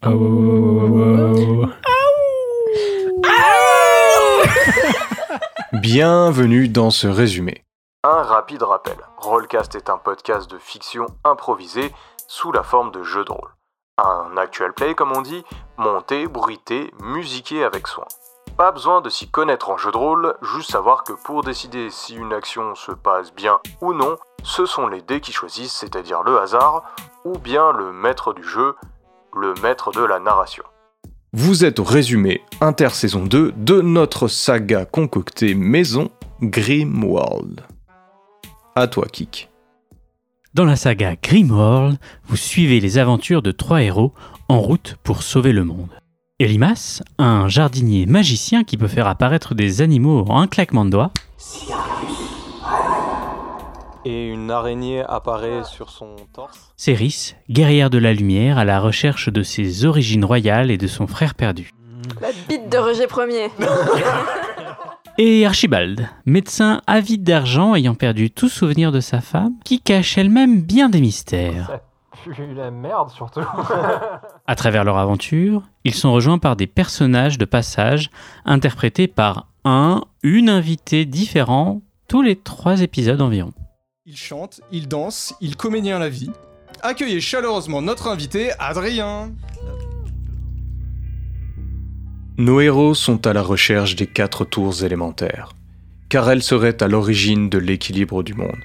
Bienvenue dans ce résumé. Un rapide rappel. Rollcast est un podcast de fiction improvisé sous la forme de jeu de rôle. Un actual play comme on dit, monté, bruité, musiqué avec soin. Pas besoin de s'y connaître en jeu de rôle, juste savoir que pour décider si une action se passe bien ou non, ce sont les dés qui choisissent, c'est-à-dire le hasard, ou bien le maître du jeu, le maître de la narration. Vous êtes au résumé intersaison 2 de notre saga concoctée maison Grimworld. À toi, Kik. Dans la saga Grimworld, vous suivez les aventures de trois héros en route pour sauver le monde. Elimas, un jardinier magicien qui peut faire apparaître des animaux en un claquement de doigts. Et une araignée apparaît sur son torse. Céris, guerrière de la lumière à la recherche de ses origines royales et de son frère perdu. La bite de Roger Premier. Et Archibald, médecin avide d'argent ayant perdu tout souvenir de sa femme, qui cache elle-même bien des mystères. la merde surtout. À travers leur aventure, ils sont rejoints par des personnages de passage interprétés par un, une invitée différent tous les trois épisodes environ. Il chante, il danse, il comédien la vie. Accueillez chaleureusement notre invité, Adrien. Nos héros sont à la recherche des quatre tours élémentaires, car elles seraient à l'origine de l'équilibre du monde.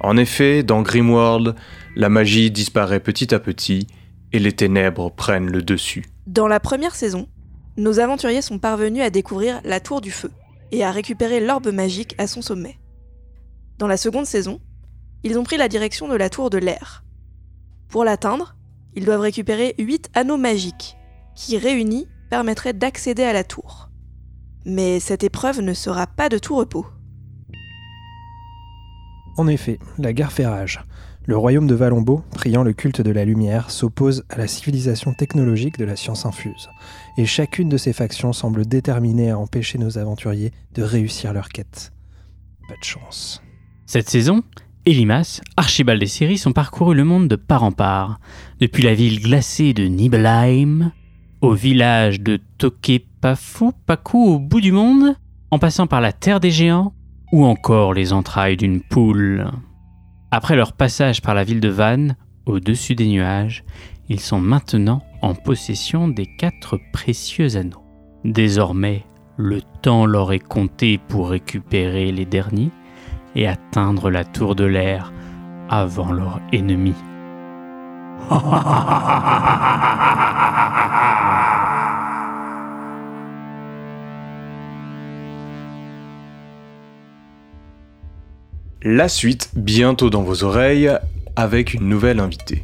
En effet, dans Grimworld, la magie disparaît petit à petit et les ténèbres prennent le dessus. Dans la première saison, nos aventuriers sont parvenus à découvrir la Tour du Feu et à récupérer l'orbe magique à son sommet. Dans la seconde saison, ils ont pris la direction de la Tour de l'Air. Pour l'atteindre, ils doivent récupérer 8 anneaux magiques, qui réunis permettraient d'accéder à la tour. Mais cette épreuve ne sera pas de tout repos. En effet, la guerre fait rage. Le royaume de Valombo, priant le culte de la lumière, s'oppose à la civilisation technologique de la science infuse. Et chacune de ces factions semble déterminée à empêcher nos aventuriers de réussir leur quête. Pas de chance. Cette saison, Elimas, Archibald et Cyrus ont parcouru le monde de part en part, depuis la ville glacée de Nibelheim, au village de Tokepafu Paku au bout du monde, en passant par la terre des géants, ou encore les entrailles d'une poule. Après leur passage par la ville de Vannes, au-dessus des nuages, ils sont maintenant en possession des quatre précieux anneaux. Désormais, le temps leur est compté pour récupérer les derniers et atteindre la tour de l'air avant leur ennemi. La suite bientôt dans vos oreilles avec une nouvelle invitée.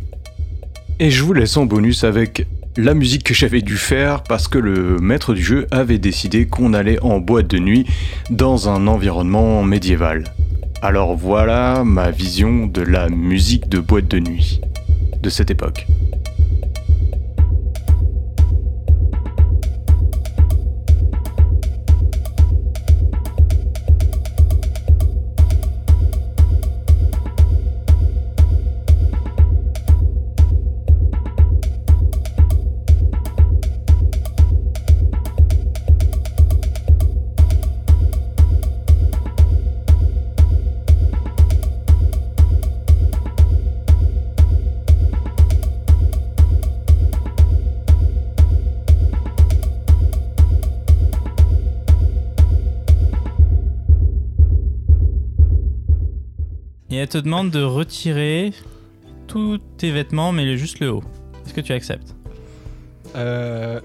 Et je vous laisse en bonus avec la musique que j'avais dû faire parce que le maître du jeu avait décidé qu'on allait en boîte de nuit dans un environnement médiéval. Alors voilà ma vision de la musique de boîte de nuit de cette époque. Et elle te demande de retirer tous tes vêtements, mais juste le haut. Est-ce que tu acceptes? Euh,